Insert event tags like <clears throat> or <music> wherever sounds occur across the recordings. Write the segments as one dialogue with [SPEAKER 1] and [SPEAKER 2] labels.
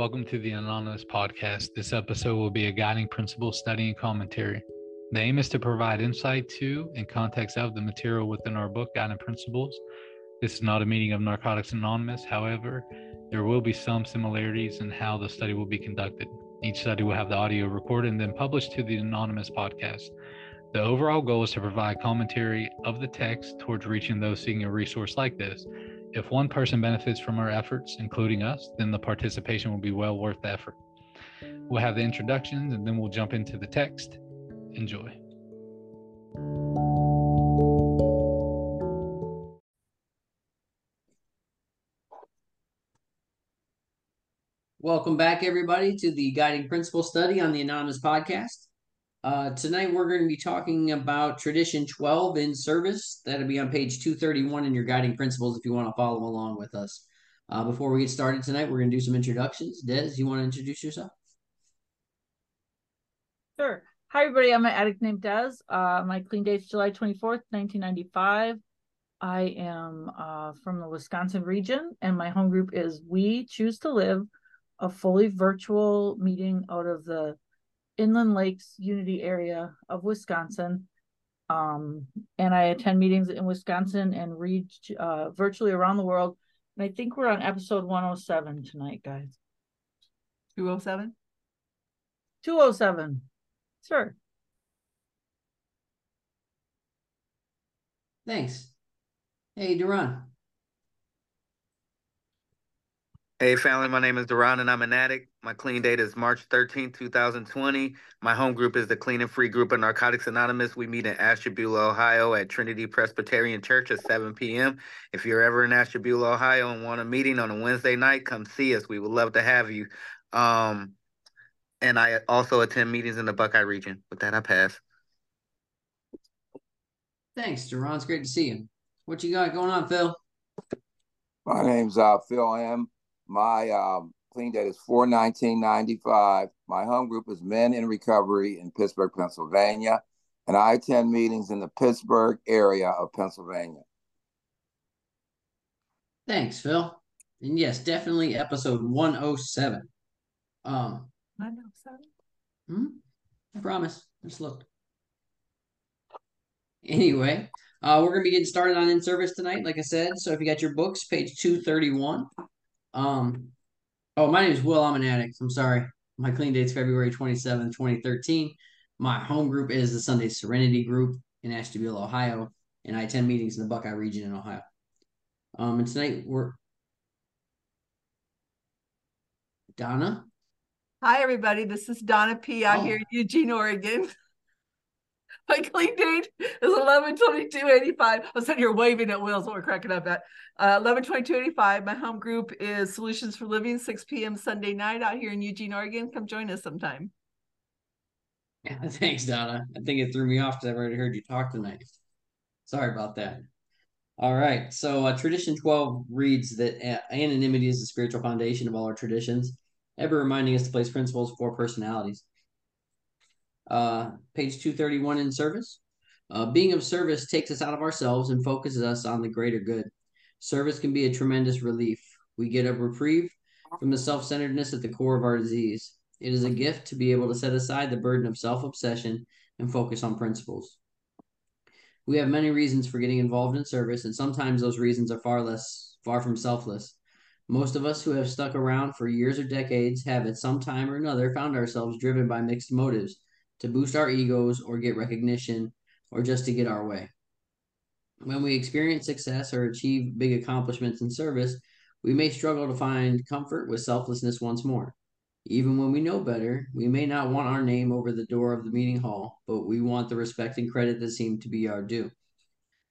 [SPEAKER 1] Welcome to the Anonymous Podcast. This episode will be a guiding principle study and commentary. The aim is to provide insight to and context of the material within our book, Guiding Principles. This is not a meeting of Narcotics Anonymous. However, there will be some similarities in how the study will be conducted. Each study will have the audio recorded and then published to the Anonymous Podcast. The overall goal is to provide commentary of the text towards reaching those seeking a resource like this. If one person benefits from our efforts, including us, then the participation will be well worth the effort. We'll have the introductions and then we'll jump into the text. Enjoy.
[SPEAKER 2] Welcome back, everybody, to the Guiding Principle Study on the Anonymous Podcast. Uh, tonight, we're going to be talking about Tradition 12 in Service. That'll be on page 231 in your Guiding Principles if you want to follow along with us. Uh, before we get started tonight, we're going to do some introductions. Des, you want to introduce yourself?
[SPEAKER 3] Sure. Hi, everybody. I'm an addict named Des. Uh, my clean date is July 24th, 1995. I am uh, from the Wisconsin region, and my home group is We Choose to Live, a fully virtual meeting out of the Inland Lakes Unity area of Wisconsin. Um, and I attend meetings in Wisconsin and read uh, virtually around the world. And I think we're on episode 107 tonight, guys.
[SPEAKER 4] 207?
[SPEAKER 3] 207. Sure.
[SPEAKER 2] Thanks. Hey, Duran.
[SPEAKER 5] Hey, family, my name is Duran and I'm an addict. My clean date is March 13th, 2020. My home group is the Clean and Free Group of Narcotics Anonymous. We meet in Ashtabula, Ohio at Trinity Presbyterian Church at 7 p.m. If you're ever in Ashtabula, Ohio and want a meeting on a Wednesday night, come see us. We would love to have you. Um, and I also attend meetings in the Buckeye region. With that, I pass.
[SPEAKER 2] Thanks, Duran. It's great to see you. What you got going on, Phil?
[SPEAKER 6] My name's uh, Phil M. My um, clean date is 4 1995. My home group is Men in Recovery in Pittsburgh, Pennsylvania, and I attend meetings in the Pittsburgh area of Pennsylvania.
[SPEAKER 2] Thanks, Phil. And yes, definitely episode 107. Um,
[SPEAKER 4] 107?
[SPEAKER 2] Hmm? I promise. Just look. Anyway, uh, we're gonna be getting started on in service tonight, like I said. So if you got your books, page 231. Um, oh, my name is Will. I'm an addict. I'm sorry. My clean date's February 27, 2013. My home group is the Sunday Serenity Group in Ashtabula, Ohio, and I attend meetings in the Buckeye region in Ohio. Um, and tonight we're Donna.
[SPEAKER 4] Hi, everybody. This is Donna P. out
[SPEAKER 2] Oh.
[SPEAKER 4] here in Eugene, Oregon. <laughs> My clean date is 11 22 85. I'm sitting here waving at Will's what we're cracking up at. Uh, 11 22 85. My home group is Solutions for Living, 6 p.m. Sunday night out here in Eugene, Oregon. Come join us sometime.
[SPEAKER 2] Yeah, <laughs> thanks, Donna. I think it threw me off because I've already heard you talk tonight. Sorry about that. All right. So, uh, tradition 12 reads that uh, anonymity is the spiritual foundation of all our traditions, ever reminding us to place principles for personalities. Uh, page 231 in service. Uh, being of service takes us out of ourselves and focuses us on the greater good. Service can be a tremendous relief. We get a reprieve from the self centeredness at the core of our disease. It is a gift to be able to set aside the burden of self obsession and focus on principles. We have many reasons for getting involved in service, and sometimes those reasons are far less far from selfless. Most of us who have stuck around for years or decades have at some time or another found ourselves driven by mixed motives to boost our egos or get recognition or just to get our way. When we experience success or achieve big accomplishments in service, we may struggle to find comfort with selflessness once more. Even when we know better, we may not want our name over the door of the meeting hall, but we want the respect and credit that seem to be our due.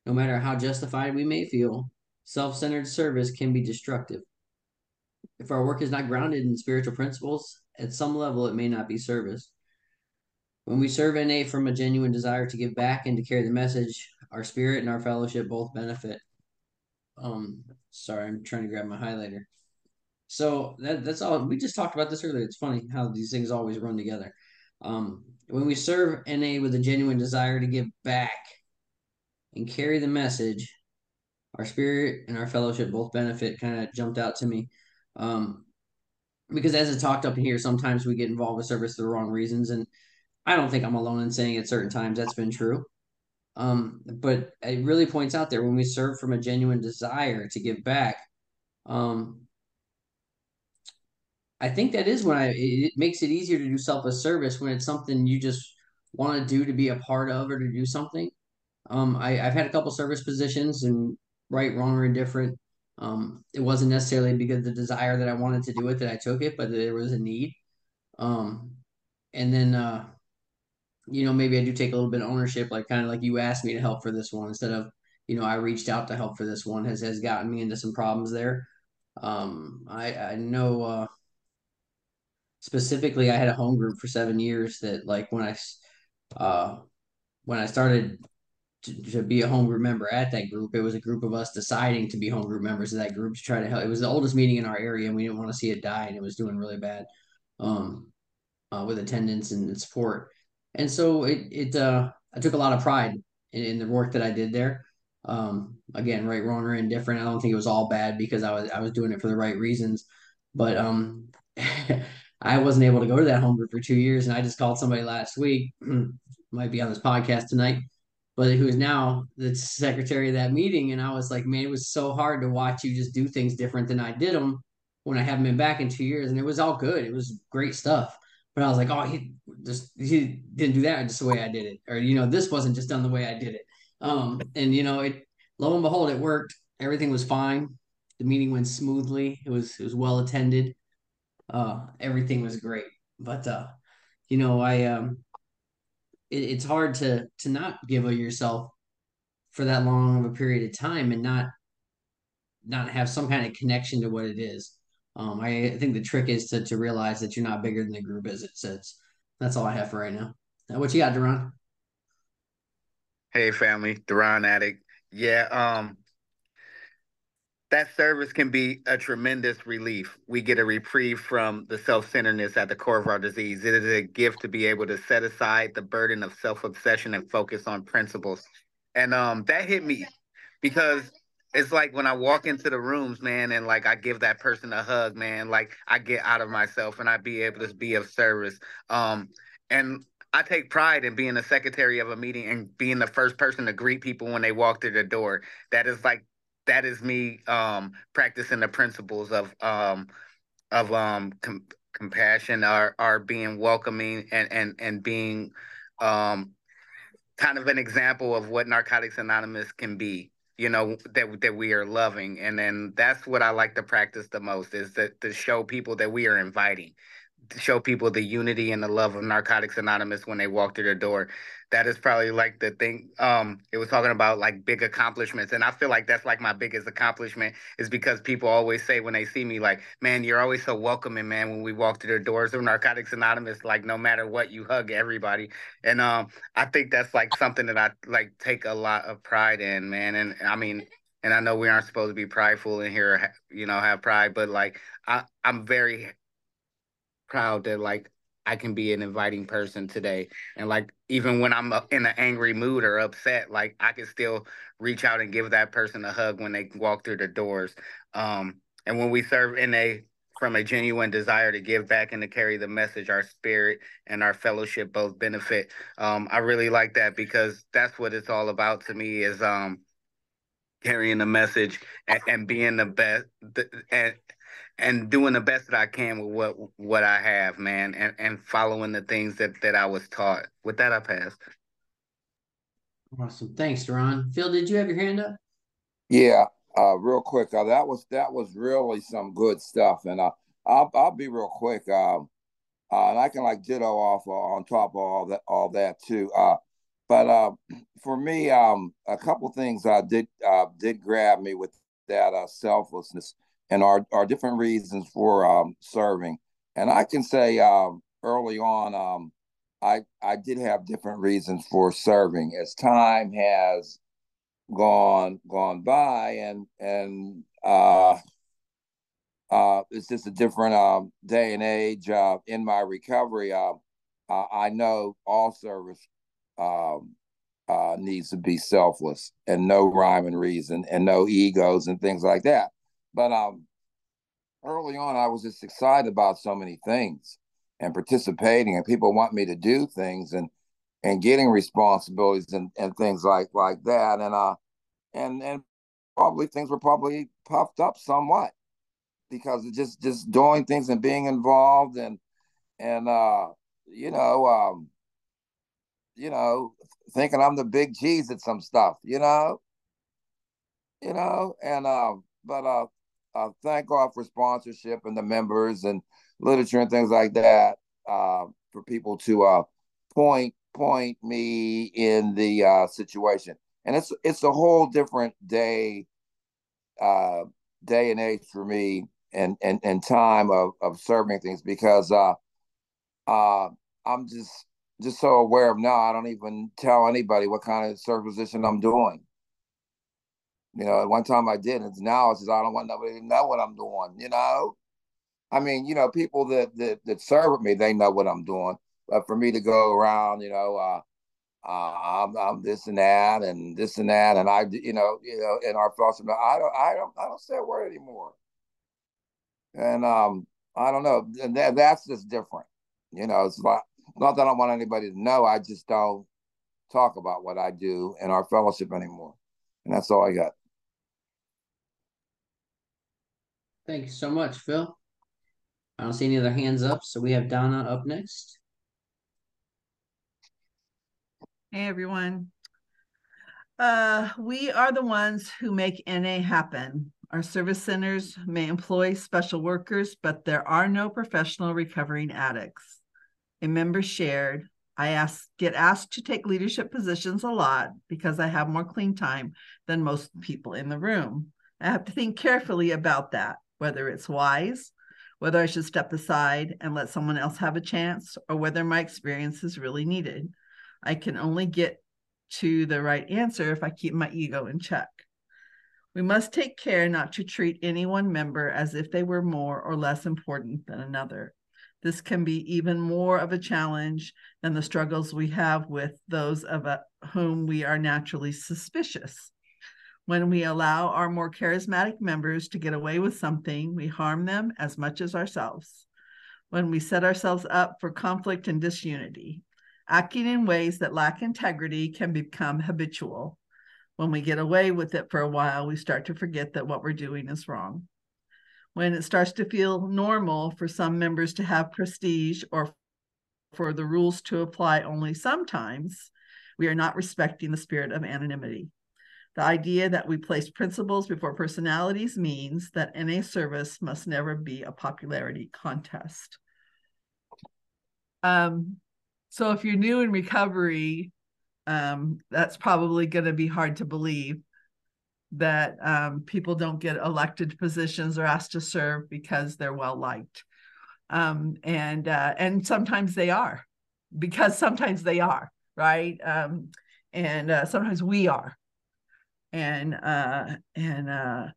[SPEAKER 2] No matter how justified we may feel, self centered service can be destructive. If our work is not grounded in spiritual principles, at some level it may not be service. When we serve NA from a genuine desire to give back and to carry the message, our spirit and our fellowship both benefit. Um, sorry, I'm trying to grab my highlighter. So that that's all. We just talked about this earlier. It's funny how these things always run together. Um, when we serve NA with a genuine desire to give back and carry the message, our spirit and our fellowship both benefit. Kind of jumped out to me. Um, because as it's talked up in here, sometimes we get involved with service for the wrong reasons, and I don't think I'm alone in saying at certain times that's been true. Um, but it really points out there when we serve from a genuine desire to give back. Um, I think that is when I it makes it easier to do selfless service when it's something you just want to do to be a part of or to do something. Um, I, I've had a couple service positions and right, wrong, or indifferent. Um, it wasn't necessarily because the desire that I wanted to do it that I took it, but there was a need. Um, and then uh, you know, maybe I do take a little bit of ownership, like kind of like you asked me to help for this one instead of, you know, I reached out to help for this one has has gotten me into some problems there. Um, I I know uh, specifically I had a home group for seven years that like when I uh when I started to, to be a home group member at that group, it was a group of us deciding to be home group members of that group to try to help. It was the oldest meeting in our area, and we didn't want to see it die, and it was doing really bad um, uh, with attendance and support. And so it it uh, I took a lot of pride in, in the work that I did there. Um, again, right, wrong, or indifferent. I don't think it was all bad because I was I was doing it for the right reasons, but um. <laughs> I wasn't able to go to that home group for two years, and I just called somebody last week, <clears throat> might be on this podcast tonight, but who is now the secretary of that meeting. And I was like, man, it was so hard to watch you just do things different than I did them when I haven't been back in two years. And it was all good. It was great stuff. But I was like, oh, he just he didn't do that just the way I did it, or you know, this wasn't just done the way I did it. Um, and you know, it lo and behold, it worked. Everything was fine. The meeting went smoothly. It was it was well attended. Uh, everything was great. But uh, you know, I um, it, it's hard to to not give of yourself for that long of a period of time and not not have some kind of connection to what it is. Um, I, think the trick is to to realize that you're not bigger than the group as it sits. That's all I have for right now. Now, what you got, Duran?
[SPEAKER 5] Hey, family, Duran Addict. Yeah, um, that service can be a tremendous relief. We get a reprieve from the self centeredness at the core of our disease. It is a gift to be able to set aside the burden of self obsession and focus on principles. And um, that hit me because it's like when I walk into the rooms, man, and like I give that person a hug, man, like I get out of myself and I be able to be of service. Um, and I take pride in being the secretary of a meeting and being the first person to greet people when they walk through the door. That is like that is me um, practicing the principles of um, of um, com- compassion are are being welcoming and and and being um, kind of an example of what Narcotics Anonymous can be. You know that that we are loving, and then that's what I like to practice the most is that to show people that we are inviting show people the unity and the love of Narcotics Anonymous when they walk through their door. That is probably like the thing. Um, it was talking about like big accomplishments, and I feel like that's like my biggest accomplishment is because people always say when they see me, like, "Man, you're always so welcoming, man." When we walk through the doors of Narcotics Anonymous, like no matter what, you hug everybody, and um, I think that's like something that I like take a lot of pride in, man. And I mean, and I know we aren't supposed to be prideful in here, you know, have pride, but like I, I'm very proud that like I can be an inviting person today. And like even when I'm in an angry mood or upset, like I can still reach out and give that person a hug when they walk through the doors. Um, and when we serve NA from a genuine desire to give back and to carry the message, our spirit and our fellowship both benefit. Um, I really like that because that's what it's all about to me is um carrying the message and, and being the best the, and and doing the best that I can with what what I have, man, and and following the things that that I was taught. With that, I pass.
[SPEAKER 2] Awesome, thanks, Ron. Phil, did you have your hand up?
[SPEAKER 6] Yeah, uh, real quick. Uh, that was that was really some good stuff, and uh, I'll I'll be real quick. Um, uh, and I can like ditto off uh, on top of all that all that too. Uh, but uh, <clears throat> for me, um, a couple things uh, did uh, did grab me with that uh, selflessness and our, our different reasons for um, serving. And I can say um, early on, um, I I did have different reasons for serving. As time has gone gone by, and and uh, uh, it's just a different uh, day and age uh, in my recovery. Uh, I know all service um, uh, needs to be selfless and no rhyme and reason and no egos and things like that. But um, early on, I was just excited about so many things and participating, and people want me to do things and and getting responsibilities and, and things like like that. And uh and and probably things were probably puffed up somewhat because of just just doing things and being involved and and uh you know um you know thinking I'm the big cheese at some stuff, you know. You know, and uh but uh uh, thank God for sponsorship and the members and literature and things like that uh, for people to uh, point point me in the uh, situation. And it's it's a whole different day uh, day and age for me and and, and time of, of serving things because uh, uh, I'm just just so aware of now I don't even tell anybody what kind of service position I'm doing. You know, at one time I did, and now it's just I don't want nobody to know what I'm doing. You know, I mean, you know, people that that that serve with me, they know what I'm doing. But for me to go around, you know, uh, uh, I'm, I'm this and that and this and that, and I, you know, you know, in our fellowship, I don't, I don't, I don't say a word anymore. And um, I don't know, and that that's just different. You know, it's like not that I don't want anybody to know. I just don't talk about what I do in our fellowship anymore, and that's all I got.
[SPEAKER 2] Thank you so much, Phil. I don't see any other hands up, so we have Donna up next.
[SPEAKER 4] Hey everyone. Uh, we are the ones who make NA happen. Our service centers may employ special workers, but there are no professional recovering addicts. A member shared, I ask get asked to take leadership positions a lot because I have more clean time than most people in the room. I have to think carefully about that whether it's wise, whether I should step aside and let someone else have a chance, or whether my experience is really needed. I can only get to the right answer if I keep my ego in check. We must take care not to treat any one member as if they were more or less important than another. This can be even more of a challenge than the struggles we have with those of uh, whom we are naturally suspicious. When we allow our more charismatic members to get away with something, we harm them as much as ourselves. When we set ourselves up for conflict and disunity, acting in ways that lack integrity can become habitual. When we get away with it for a while, we start to forget that what we're doing is wrong. When it starts to feel normal for some members to have prestige or for the rules to apply only sometimes, we are not respecting the spirit of anonymity. The idea that we place principles before personalities means that NA service must never be a popularity contest. Um, so if you're new in recovery, um, that's probably going to be hard to believe that um, people don't get elected positions or asked to serve because they're well liked, um, and uh, and sometimes they are, because sometimes they are right, um, and uh, sometimes we are and uh and uh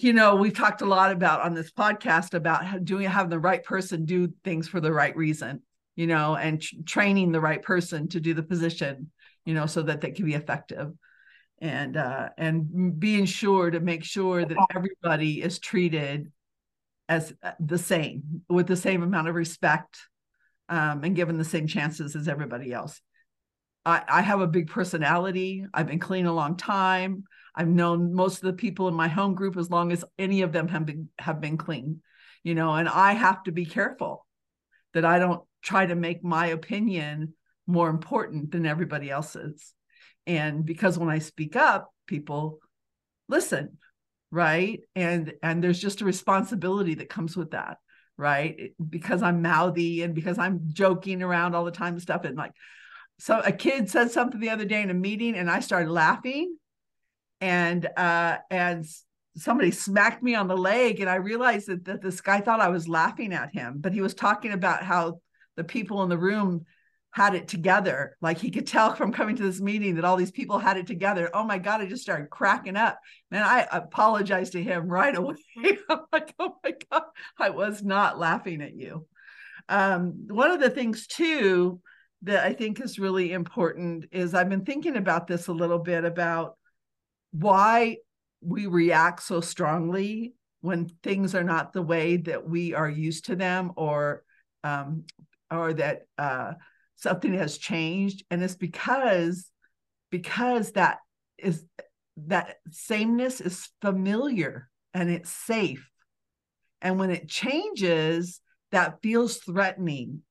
[SPEAKER 4] you know we've talked a lot about on this podcast about doing having the right person do things for the right reason you know and t- training the right person to do the position you know so that they can be effective. And uh and being sure to make sure that everybody is treated as uh, the same with the same amount of respect um, and given the same chances as everybody else I, I have a big personality. I've been clean a long time. I've known most of the people in my home group as long as any of them have been have been clean, you know, and I have to be careful that I don't try to make my opinion more important than everybody else's. And because when I speak up, people listen, right? And and there's just a responsibility that comes with that, right? Because I'm mouthy and because I'm joking around all the time and stuff and like so a kid said something the other day in a meeting and I started laughing. And uh and somebody smacked me on the leg and I realized that, that this guy thought I was laughing at him but he was talking about how the people in the room had it together. Like he could tell from coming to this meeting that all these people had it together. Oh my god I just started cracking up. Man I apologized to him right <laughs> away. I'm like oh my god I was not laughing at you. Um one of the things too that I think is really important is I've been thinking about this a little bit about why we react so strongly when things are not the way that we are used to them or um, or that uh, something has changed. And it's because because that is that sameness is familiar and it's safe. And when it changes that feels threatening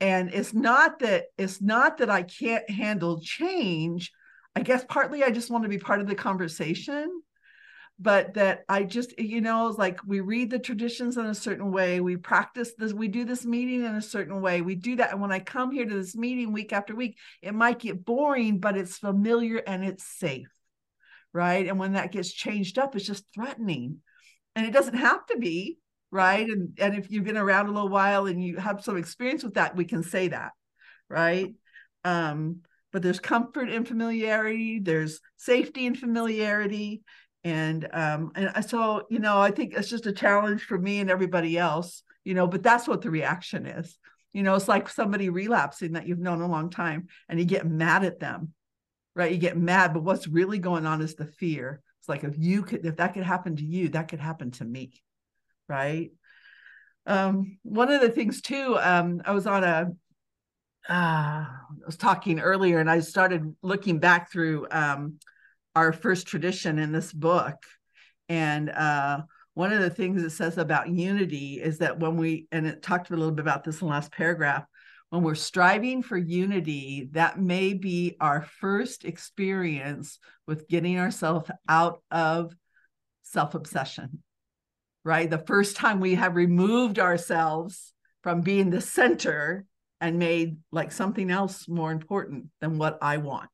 [SPEAKER 4] and it's not that it's not that i can't handle change. I guess partly i just want to be part of the conversation but that i just you know like we read the traditions in a certain way. We practice this we do this meeting in a certain way. We do that. And when i come here to this meeting week after week it might get boring but it's familiar and it's safe right? And when that gets changed up it's just threatening. And it doesn't have to be right? And and if you've been around a little while and you have some experience with that we can say that right? Um but there's comfort in familiarity there's safety in familiarity and um and so you know i think it's just a challenge for me and everybody else you know but that's what the reaction is. You know it's like somebody relapsing that you've known a long time and you get mad at them right? You get mad but what's really going on is the fear. It's like if you could if that could happen to you that could happen to me right? Um, one of the things too, um, I was on a, uh, I was talking earlier, and I started looking back through um, our first tradition in this book, and uh, one of the things it says about unity is that when we, and it talked a little bit about this in the last paragraph, when we're striving for unity, that may be our first experience with getting ourselves out of self obsession right? The first time we have removed ourselves from being the center and made like something else more important than what I want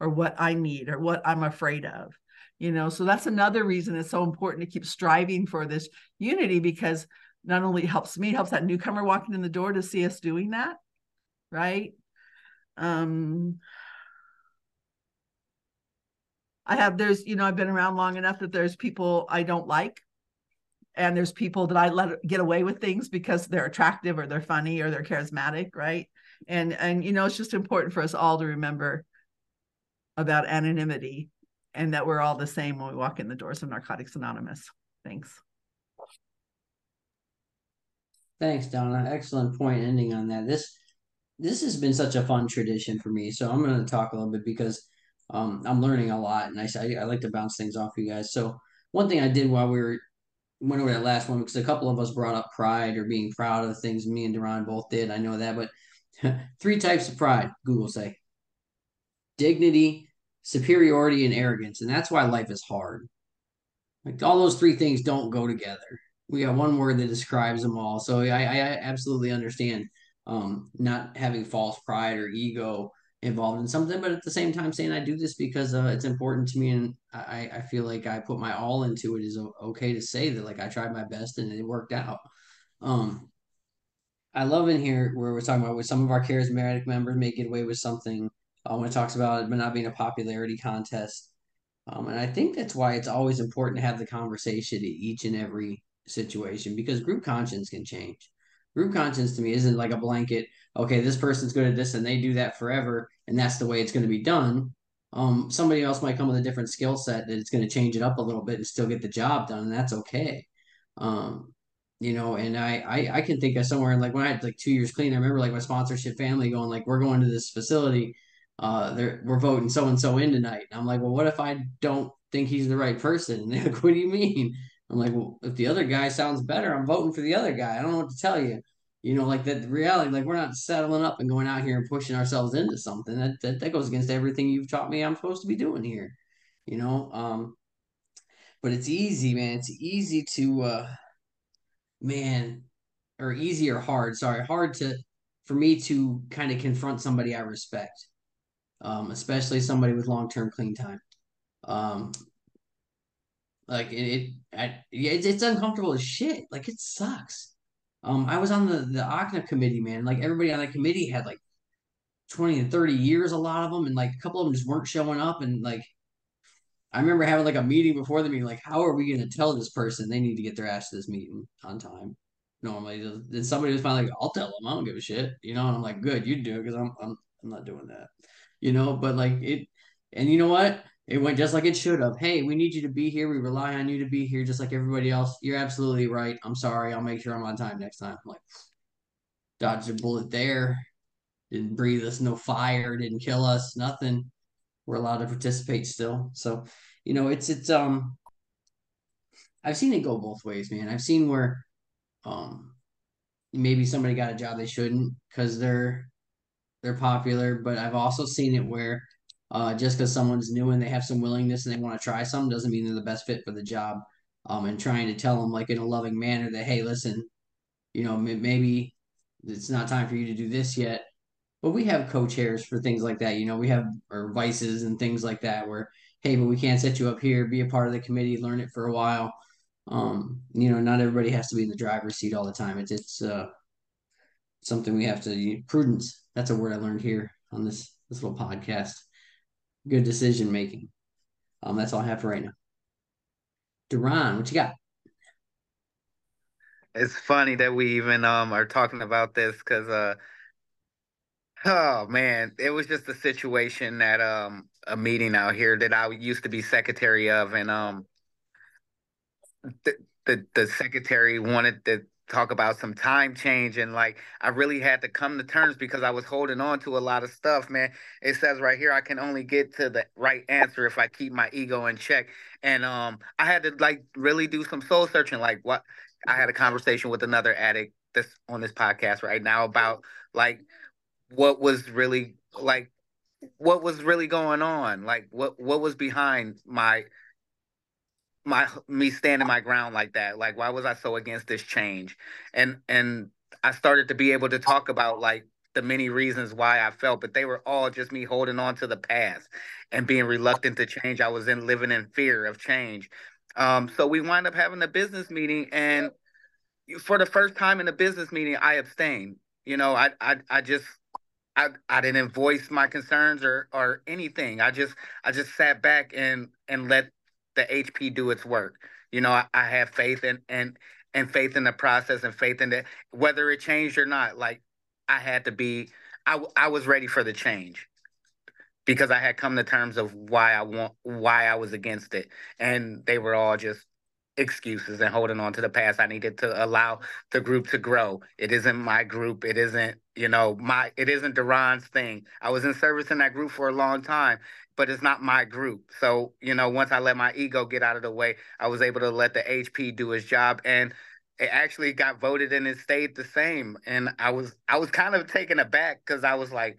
[SPEAKER 4] or what I need or what I'm afraid of. You know, so that's another reason it's so important to keep striving for this unity because not only helps me, helps that newcomer walking in the door to see us doing that, right? Um I have there's you know I've been around long enough that there's people I don't like and there's people that I let get away with things because they're attractive or they're funny or they're charismatic, right? And and you know, it's just important for us all to remember about anonymity and that we're all the same when we walk in the doors of Narcotics Anonymous. Thanks.
[SPEAKER 2] Thanks, Donna. Excellent point ending on that. This this has been such a fun tradition for me. So I'm going to talk a little bit because um, I'm learning a lot, and I, I like to bounce things off you guys. So one thing I did while we were went over that last one because a couple of us brought up pride or being proud of the things me and Duran both did. I know that, but <laughs> three types of pride, Google say dignity, superiority, and arrogance. And that's why life is hard. Like all those three things don't go together. We got one word that describes them all. So I, I absolutely understand um, not having false pride or ego involved in something, but at the same time saying I do this because uh, it's important to me and I, I feel like I put my all into it is okay to say that like I tried my best and it worked out. Um, I love in here where we're talking about with some of our charismatic members may get away with something uh, when it talks about it, but not being a popularity contest. Um, and I think that's why it's always important to have the conversation at each and every situation because group conscience can change. Group conscience to me isn't like a blanket, okay, this person's good at this and they do that forever and that's the way it's going to be done. Um, somebody else might come with a different skill set that it's going to change it up a little bit and still get the job done, and that's okay. Um, you know, and I, I I can think of somewhere like when I had like two years clean, I remember like my sponsorship family going like, we're going to this facility, uh, they're we're voting so and so in tonight. And I'm like, well, what if I don't think he's the right person? <laughs> And like, what do you mean? I'm like, well, if the other guy sounds better, I'm voting for the other guy. I don't know what to tell you you know, like that reality, like we're not settling up and going out here and pushing ourselves into something that, that, that goes against everything you've taught me I'm supposed to be doing here, you know? Um, but it's easy, man. It's easy to, uh, man, or easy or hard, sorry, hard to, for me to kind of confront somebody I respect, um, especially somebody with long-term clean time. Um, like it, it I, it's, it's uncomfortable as shit. Like it sucks um, I was on the the ACNA committee, man. Like everybody on the committee had like twenty and thirty years, a lot of them, and like a couple of them just weren't showing up. And like, I remember having like a meeting before the meeting, like, how are we going to tell this person they need to get their ass to this meeting on time? Normally, then somebody was finally like, I'll tell them. I don't give a shit, you know. And I'm like, good, you do it because I'm I'm I'm not doing that, you know. But like it, and you know what? It went just like it should have. Hey, we need you to be here. We rely on you to be here, just like everybody else. You're absolutely right. I'm sorry. I'll make sure I'm on time next time. I'm like, dodged a bullet there. Didn't breathe us no fire. Didn't kill us. Nothing. We're allowed to participate still. So, you know, it's it's um. I've seen it go both ways, man. I've seen where, um, maybe somebody got a job they shouldn't because they're they're popular, but I've also seen it where uh, just because someone's new and they have some willingness and they want to try something doesn't mean they're the best fit for the job. Um, and trying to tell them like in a loving manner that hey, listen, you know, maybe it's not time for you to do this yet. But we have co-chairs for things like that. You know, we have or vices and things like that where hey, but we can't set you up here. Be a part of the committee, learn it for a while. Um, you know, not everybody has to be in the driver's seat all the time. It's it's uh something we have to prudence. That's a word I learned here on this this little podcast good decision making. Um, that's all I have for right now. Duran, what you got?
[SPEAKER 5] It's funny that we even um are talking about this because uh oh man, it was just a situation at um a meeting out here that I used to be secretary of, and um the the, the secretary wanted to talk about some time change and like I really had to come to terms because I was holding on to a lot of stuff, man. It says right here I can only get to the right answer if I keep my ego in check. And um I had to like really do some soul searching like what I had a conversation with another addict that's on this podcast right now about like what was really like what was really going on like what what was behind my my me standing my ground like that. Like why was i so against this change? And and i started to be able to talk about like the many reasons why i felt but they were all just me holding on to the past and being reluctant to change. I was in living in fear of change. Um, so we wind up having a business meeting and for the first time in a business meeting i abstained. You know i i, I just I, I didn't voice my concerns or or anything. I just I just sat back and and let the HP do its work. You know, I, I have faith in and and faith in the process and faith in that whether it changed or not. Like I had to be, I I was ready for the change because I had come to terms of why I want why I was against it, and they were all just excuses and holding on to the past. I needed to allow the group to grow. It isn't my group. It isn't, you know, my it isn't Duran's thing. I was in service in that group for a long time but it's not my group. So, you know, once I let my ego get out of the way, I was able to let the HP do his job and it actually got voted and it stayed the same. And I was I was kind of taken aback because I was like,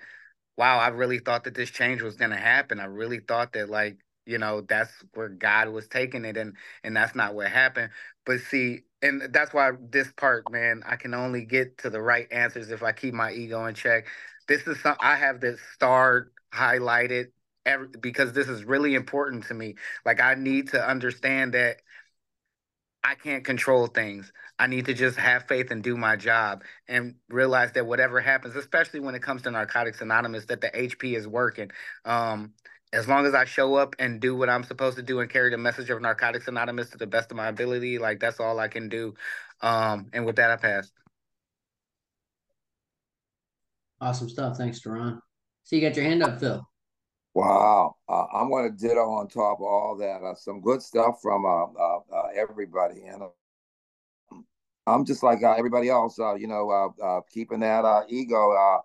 [SPEAKER 5] wow, I really thought that this change was gonna happen. I really thought that like, you know, that's where God was taking it and and that's not what happened. But see, and that's why this part, man, I can only get to the right answers if I keep my ego in check. This is some I have this star highlighted every, because this is really important to me. Like I need to understand that I can't control things. I need to just have faith and do my job and realize that whatever happens, especially when it comes to Narcotics Anonymous, that the HP is working. Um, as long as I show up and do what I'm supposed to do and carry the message of Narcotics Anonymous to the best of my ability, like that's all I can do. Um, and with that, I pass.
[SPEAKER 2] Awesome stuff. Thanks, Duran. So you got your hand up, Phil.
[SPEAKER 6] Wow, uh, I'm going to ditto on top of all that. Uh, some good stuff from uh, uh, uh everybody, and uh, I'm just like everybody else. you know, keeping that ego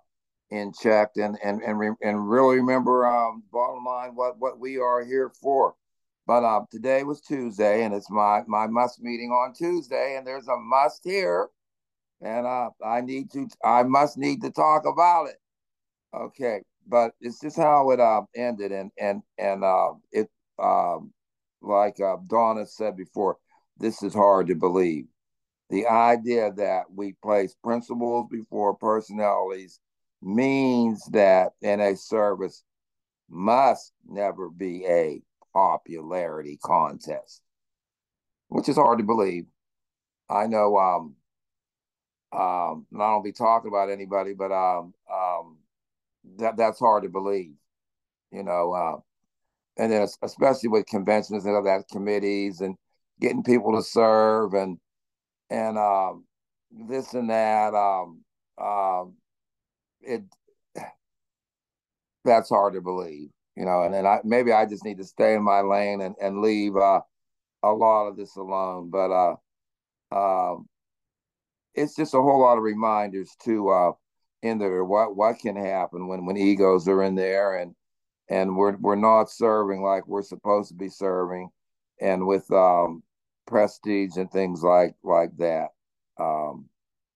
[SPEAKER 6] in check, and and and re- and really remember, um, bottom line, what what we are here for. But today was Tuesday, and it's my my must meeting on Tuesday, and there's a must here, and I need to I must need to talk about it. Okay but it's just how it uh, ended, and and and uh, it um, like uh, Donna said before, this is hard to believe. The idea that we place principles before personalities means that NA service must never be a popularity contest, which is hard to believe. I know um, um, I don't be talking about anybody, but um, um, that that's hard to believe, you know. Uh, and then especially with conventions and other committees and getting people to serve and and um, this and that. Um, um, it that's hard to believe. you know, and then I maybe I just need to stay in my lane and and leave uh, a lot of this alone. But uh, uh, it's just a whole lot of reminders to uh, in there what what can happen when when egos are in there and and we're we're not serving like we're supposed to be serving, and with um, prestige and things like like that. Um,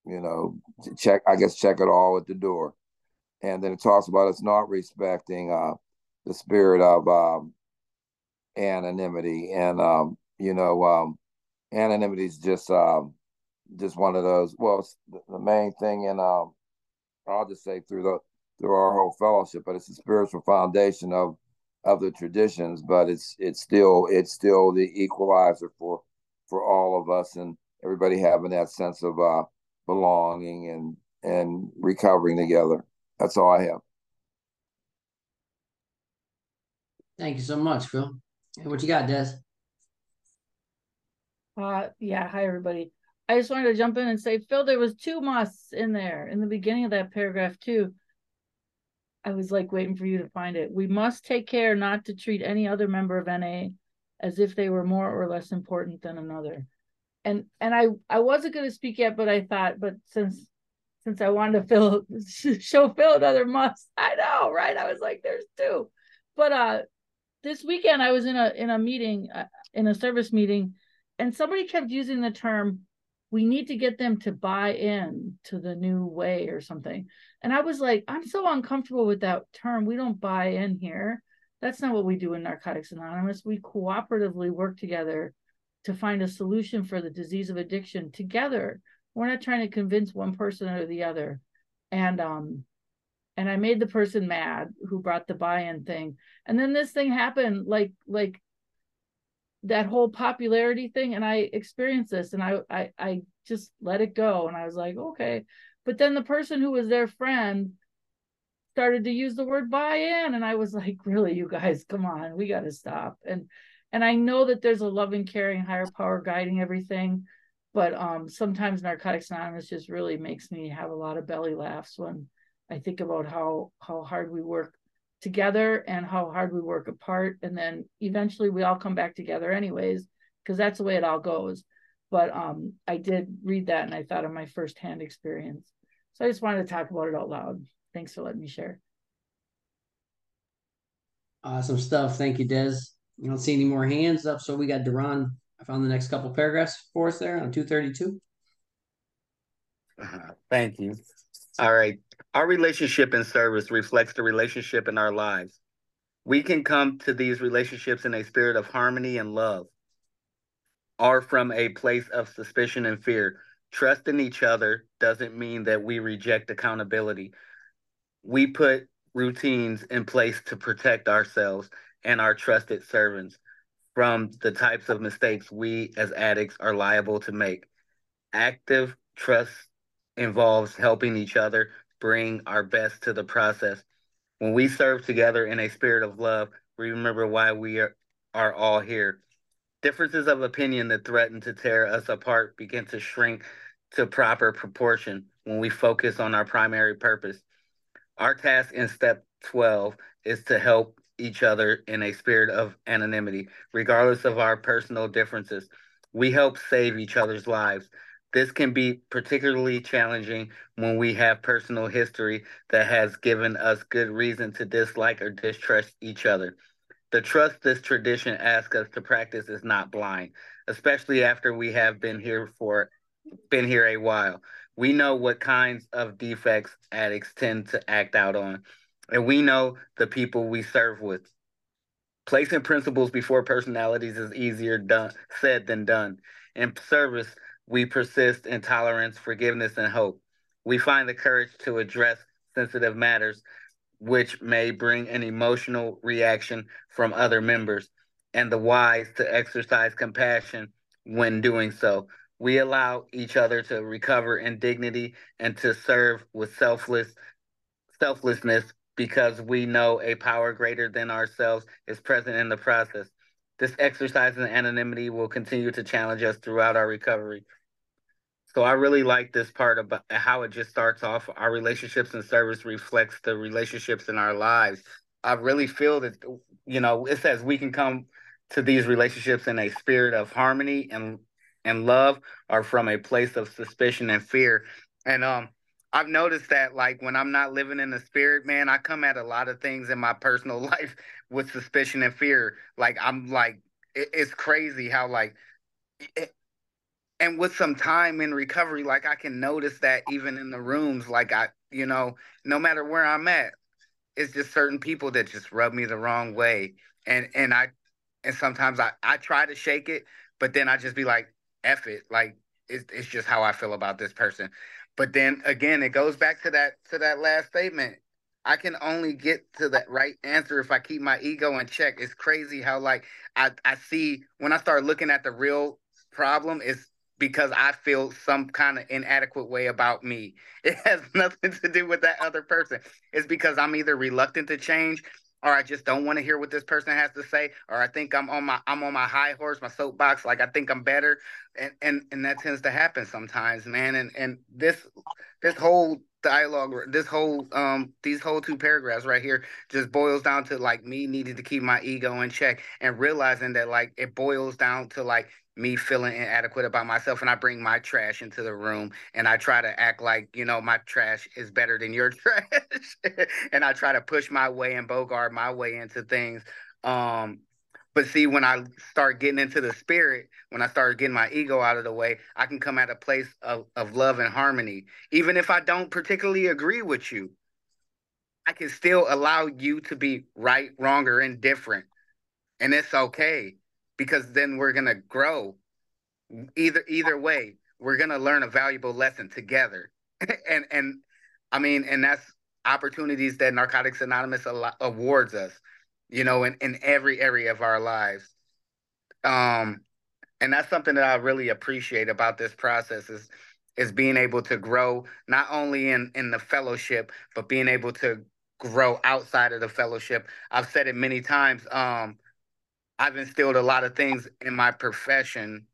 [SPEAKER 6] you know, check I guess check it all at the door, and then it talks about us not respecting uh, the spirit of um, anonymity, and um, you know, um, anonymity is just um, just one of those. Well, the main thing in um, I'll just say through the through our whole fellowship, but it's the spiritual foundation of of the traditions. But it's it's still it's still the equalizer for for all of us and everybody having that sense of uh, belonging and and recovering together. That's all I have.
[SPEAKER 2] Thank you so much, Phil. Hey, what you got, Des?
[SPEAKER 3] Uh, yeah. Hi, everybody. I just wanted to jump in and say, Phil, there was two musts in there in the beginning of that paragraph too. I was like waiting for you to find it. We must take care not to treat any other member of NA as if they were more or less important than another. And and I I wasn't going to speak yet, but I thought, but since since I wanted to fill <laughs> show Phil another must, I know, right? I was like, there's two, but uh, this weekend I was in a in a meeting uh, in a service meeting, and somebody kept using the term we need to get them to buy in to the new way or something. And I was like, I'm so uncomfortable with that term. We don't buy in here. That's not what we do in Narcotics Anonymous. We cooperatively work together to find a solution for the disease of addiction together. We're not trying to convince one person or the other. And um and I made the person mad who brought the buy-in thing. And then this thing happened like like that whole popularity thing and i experienced this and I, I i just let it go and i was like okay. But then the person who was their friend started to use the word buy-in and i was like really you guys come on we got to stop. And and i know that there's a loving caring higher power guiding everything but um sometimes narcotics anonymous just really makes me have a lot of belly laughs when i think about how how hard we work together and how hard we work apart. And then eventually we all come back together anyways because that's the way it all goes. But um i did read that and i thought of my firsthand experience. So i just wanted to talk about it out loud. Thanks for letting me share.
[SPEAKER 2] Awesome stuff. Thank you des. I don't see any more hands up so we got duran. I found the next couple paragraphs for us there on 232
[SPEAKER 5] uh, thank you. All right. Our relationship in service reflects the relationship in our lives. We can come to these relationships in a spirit of harmony and love, or from a place of suspicion and fear. Trust in each other doesn't mean that we reject accountability. We put routines in place to protect ourselves and our trusted servants from the types of mistakes we as addicts are liable to make. Active trust involves helping each other bring our best to the process. When we serve together in a spirit of love, we remember why we are, are all here. Differences of opinion that threaten to tear us apart begin to shrink to proper proportion when we focus on our primary purpose. Our task in step 12 is to help each other in a spirit of anonymity, regardless of our personal differences. We help save each other's lives. This can be particularly challenging when we have personal history that has given us good reason to dislike or distrust each other. The trust this tradition asks us to practice is not blind, especially after we have been here for been here a while. We know what kinds of defects addicts tend to act out on, and we know the people we serve with. Placing principles before personalities is easier done said than done. In service, we persist in tolerance, forgiveness, and hope. We find the courage to address sensitive matters, which may bring an emotional reaction from other members, and the wise to exercise compassion when doing so. We allow each other to recover in dignity and to serve with selfless selflessness because we know a power greater than ourselves is present in the process. This exercise in anonymity will continue to challenge us throughout our recovery. So I really like this part about how it just starts off. Our relationships and service reflects the relationships in our lives. I really feel that you know it says we can come to these relationships in a spirit of harmony and and love or from a place of suspicion and fear. And um I've noticed that like when I'm not living in the spirit, man, I come at a lot of things in my personal <laughs> life with suspicion and fear. Like I'm like it, it's crazy how like it, and with some time in recovery, like I can notice that even in the rooms, like I, you know, no matter where I'm at, it's just certain people that just rub me the wrong way. And and I and sometimes I, I try to shake it, but then I just be like, F it. Like it's it's just how I feel about this person. But then again, it goes back to that to that last statement. I can only get to that right answer if I keep my ego in check. It's crazy how like I, I see when I start looking at the real problem is because I feel some kind of inadequate way about me. <laughs> It has nothing to do with that other person. It's because I'm either reluctant to change or I just don't want to hear what this person has to say, or I think I'm on my I'm on my high horse, my soapbox, like I think I'm better, and and and that tends to happen sometimes, man. And and this this whole dialogue, this whole um these whole two paragraphs right here just boils down to like me needing to keep my ego in check and realizing that like it boils down to like me feeling inadequate about myself and I bring my trash into the room and I try to act like, you know, my trash is better than your <laughs> trash. and I try to push my way and bogart my way into things. Um, but see, when I start getting into the spirit, when I start getting my ego out of the way, I can come at a place of, of love and harmony. Even if I don't particularly agree with you, I can still allow you to be right, wrong, or indifferent. And it's okay because then we're gonna grow. Either either way, we're gonna learn a valuable lesson together. <laughs> and and I mean, and that's opportunities that Narcotics Anonymous awards us, you know, in, in every area of our lives. Um, and that's something that I really appreciate about this process is is being able to grow not only in in the fellowship, but being able to grow outside of the fellowship. I've said it many times. Um, I've instilled a lot of things in my profession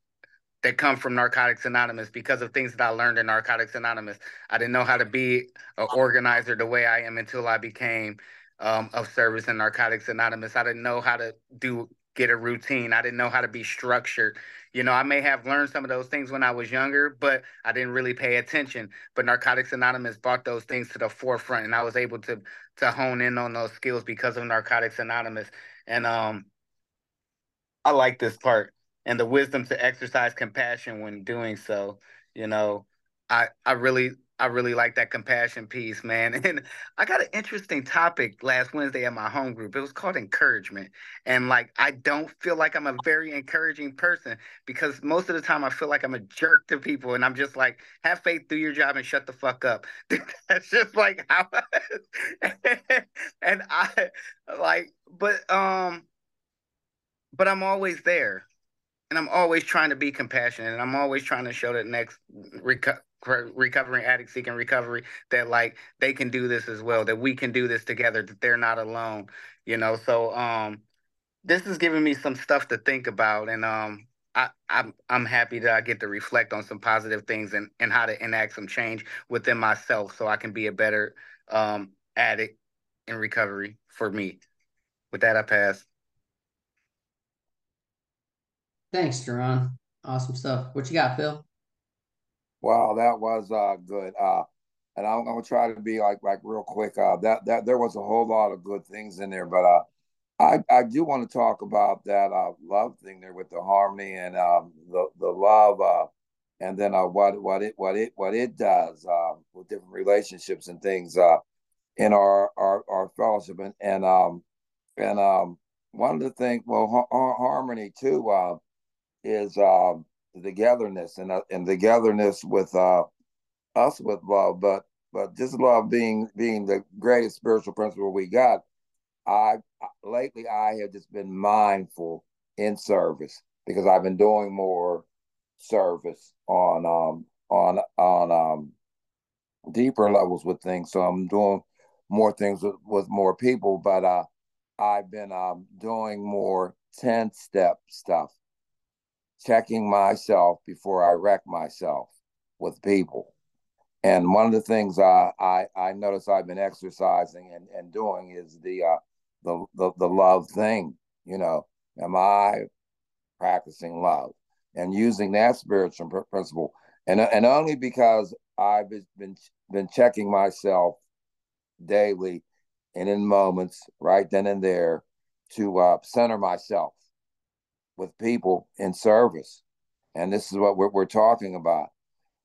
[SPEAKER 5] that come from Narcotics Anonymous because of things that I learned in Narcotics Anonymous. I didn't know how to be an organizer the way I am until I became um, of service in Narcotics Anonymous. I didn't know how to do get a routine. I didn't know how to be structured. You know, I may have learned some of those things when I was younger, but I didn't really pay attention. But Narcotics Anonymous brought those things to the forefront, and I was able to to hone in on those skills because of Narcotics Anonymous. And um, I like this part and the wisdom to exercise compassion when doing so. You know, I I really I really like that compassion piece, man. <laughs> And I got an interesting topic last Wednesday at my home group. It was called encouragement. And like I don't feel like I'm a very encouraging person because most of the time I feel like I'm a jerk to people and I'm just like, have faith, do your job and shut the fuck up. <laughs> That's just like how <laughs> and I like but um but I'm always there. And I'm always trying to be compassionate and I'm always trying to show that next reco- recovering addict seeking recovery that like they can do this as well, that we can do this together, that they're not alone, you know. So um this is giving me some stuff to think about and um I, I'm I'm happy that I get to reflect on some positive things and, and how to enact some change within myself so I can be a better um addict in recovery for me. With that I pass.
[SPEAKER 2] Thanks, Jerron. Awesome stuff. What you got, Phil?
[SPEAKER 6] Wow, that was uh good. Uh and I'm gonna try to be like like real quick. Uh that that there was a whole lot of good things in there, but uh I, I do want to talk about that uh, love thing there with the harmony and um, the the love uh, and then uh, what what it what it what it does uh, with different relationships and things uh, in our, our our fellowship and and um and um one of the things well ha- harmony too uh, is um, the togetherness and uh, and togetherness with uh, us with love, but but just love being being the greatest spiritual principle we got. I lately I have just been mindful in service because I've been doing more service on um on on um deeper levels with things. So I'm doing more things with, with more people, but uh I've been um doing more 10 step stuff checking myself before I wreck myself with people. And one of the things I I, I notice I've been exercising and, and doing is the uh, the, the the love thing. You know, am I practicing love and using that spiritual principle? And and only because I've been been checking myself daily and in moments right then and there to uh, center myself with people in service. And this is what we're, we're talking about.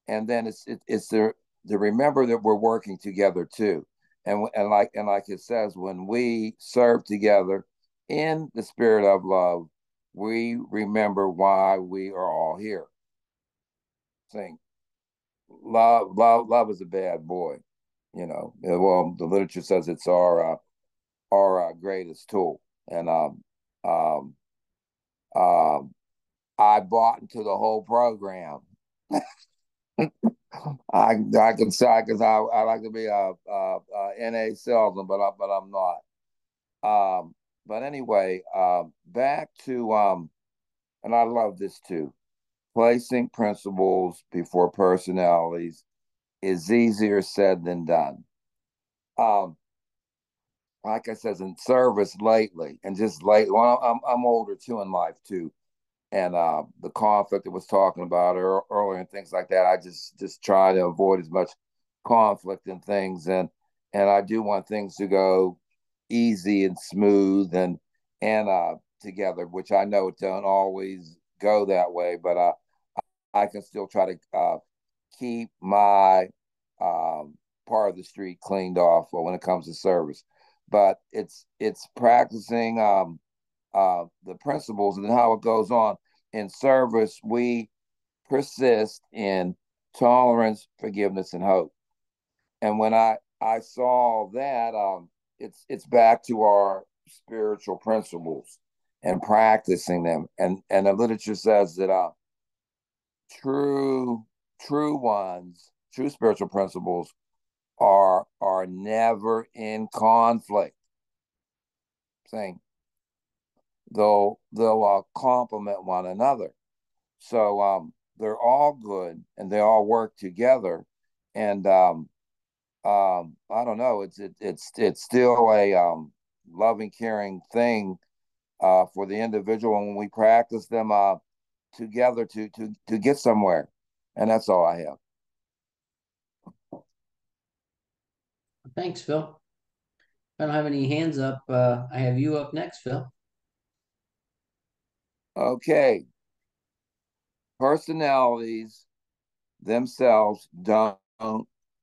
[SPEAKER 6] And then it's it, it's the to remember that we're working together too. And and like and like it says when we serve together in the spirit of love we remember why we are all here. Sing. Love love love is a bad boy you know. Well the literature says it's our uh, our uh, greatest tool. And um um um I bought into the whole program. <laughs> I I can say because I, I like to be a, a, a NA salesman, but I, but I'm not. Um, but anyway, um, back to um, and I love this too. Placing principles before personalities is easier said than done. Um, like I said, in service lately, and just late. Well, I'm I'm older too in life too and uh, the conflict that was talking about earlier and things like that. I just just try to avoid as much conflict and things, and and I do want things to go easy and smooth and and uh, together, which I know it don't always go that way, but uh, I can still try to uh, keep my um, part of the street cleaned off when it comes to service. But it's it's practicing um, uh, the principles and how it goes on in service, we persist in tolerance, forgiveness, and hope. And when I I saw that, um, it's it's back to our spiritual principles and practicing them. And and the literature says that uh, true true ones, true spiritual principles are are never in conflict. Saying they'll they'll uh, complement one another. So um, they're all good and they all work together. And um, um, I don't know, it's it, it's it's still a um, loving, caring thing uh, for the individual and when we practice them uh, together to to to get somewhere. And that's all I have.
[SPEAKER 2] Thanks, Phil. I don't have any hands up. Uh, I have you up next, Phil.
[SPEAKER 6] Okay. Personalities themselves don't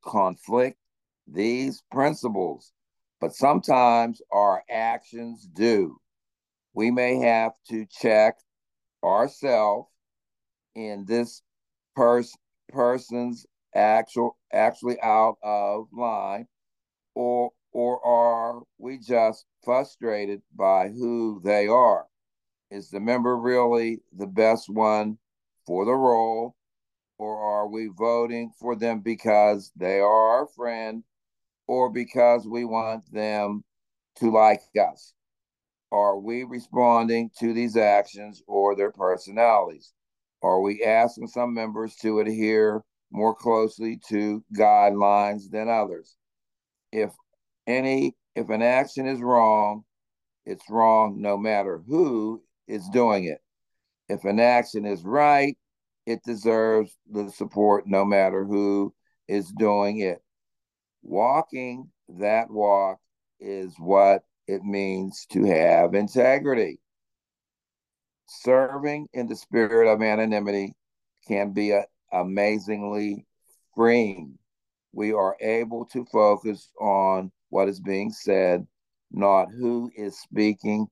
[SPEAKER 6] conflict these principles, but sometimes our actions do. We may have to check ourselves in this pers- person's actual actually out of line or or are we just frustrated by who they are is the member really the best one for the role? Or are we voting for them because they are our friend or because we want them to like us? Are we responding to these actions or their personalities? Are we asking some members to adhere more closely to guidelines than others? If any, if an action is wrong, it's wrong no matter who is doing it. If an action is right, it deserves the support no matter who is doing it. Walking that walk is what it means to have integrity. Serving in the spirit of anonymity can be a, amazingly freeing. We are able to focus on what is being said, not who is speaking.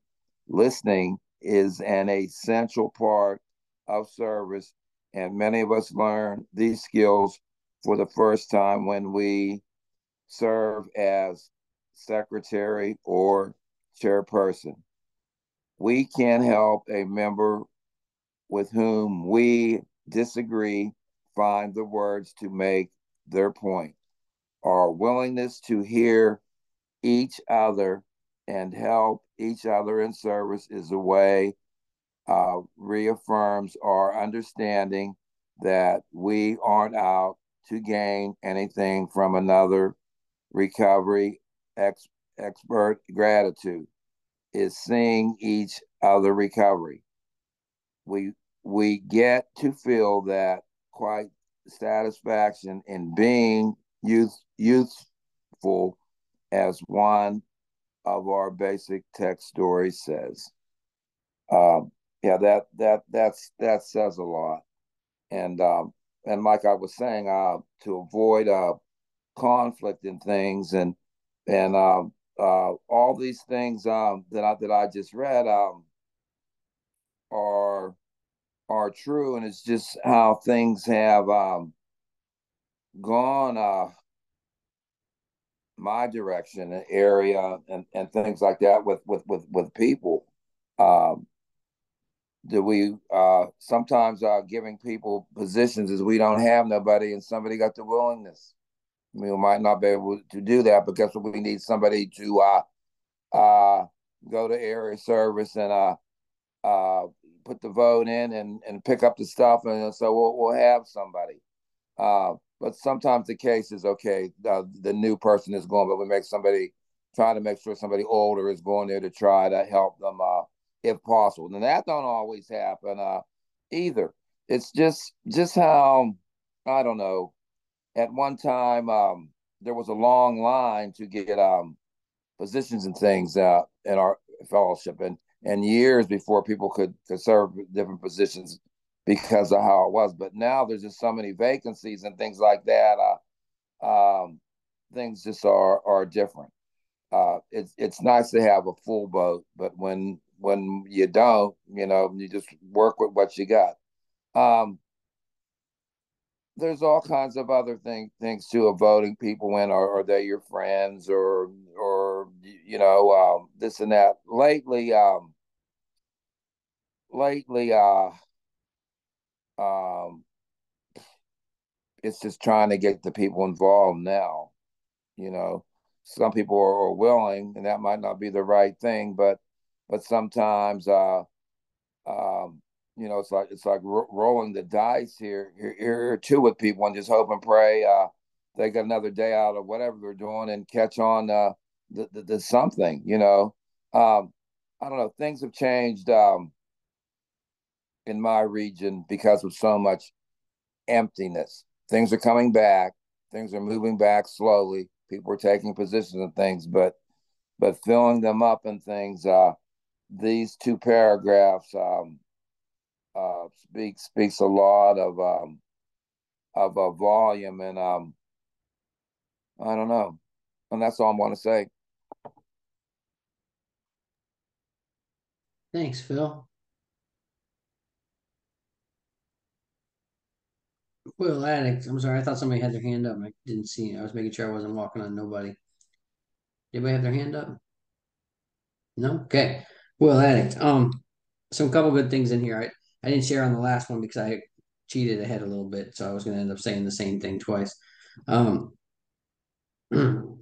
[SPEAKER 6] Listening is an essential part of service. And many of us learn these skills for the first time when we serve as secretary or chairperson. We can help a member with whom we disagree find the words to make their point. Our willingness to hear each other and help each other in service is a way uh, reaffirms our understanding that we aren't out to gain anything from another recovery ex- expert gratitude. is seeing each other recovery. We we get to feel that quite satisfaction in being youth youthful as one of our basic text stories says. Um, yeah, that that that's that says a lot. And um, and like I was saying, uh, to avoid uh, conflict and things, and and um, uh, all these things um, that I that I just read um, are are true, and it's just how things have um, gone uh, my direction, area, and, and things like that with with with with people. Um, do we uh, sometimes are giving people positions as we don't have nobody, and somebody got the willingness. We might not be able to do that, but guess what? We need somebody to uh, uh, go to area service and uh, uh, put the vote in and, and pick up the stuff, and so we'll we'll have somebody. Uh, but sometimes the case is okay. The new person is going, but we make somebody try to make sure somebody older is going there to try to help them uh, if possible. And that don't always happen uh, either. It's just just how I don't know. At one time, um, there was a long line to get um, positions and things uh, in our fellowship, and and years before people could, could serve different positions because of how it was. But now there's just so many vacancies and things like that. Uh, um, things just are are different. Uh, it's it's nice to have a full boat, but when when you don't, you know, you just work with what you got. Um, there's all kinds of other thing, things too of voting people in. Are, are they your friends or or you know um, this and that? Lately, um, lately, uh, um, it's just trying to get the people involved now. You know, some people are, are willing, and that might not be the right thing, but but sometimes, uh, um, you know, it's like it's like ro- rolling the dice here, here, here too with people, and just hope and pray uh, they get another day out of whatever they're doing and catch on uh, the, the, the something. You know, um, I don't know. Things have changed. Um, in my region because of so much emptiness. Things are coming back. Things are moving back slowly. People are taking positions and things, but but filling them up and things. Uh, these two paragraphs um, uh, speak speaks a lot of um, of a volume, and um, I don't know, and that's all I'm going to say.
[SPEAKER 2] Thanks, Phil. Will Addict. I'm sorry, I thought somebody had their hand up. I didn't see it. I was making sure I wasn't walking on nobody. Did anybody have their hand up? No? Okay. Will Addict. Um, some couple good things in here. I, I didn't share on the last one because I cheated ahead a little bit, so I was gonna end up saying the same thing twice. Um <clears throat> I'm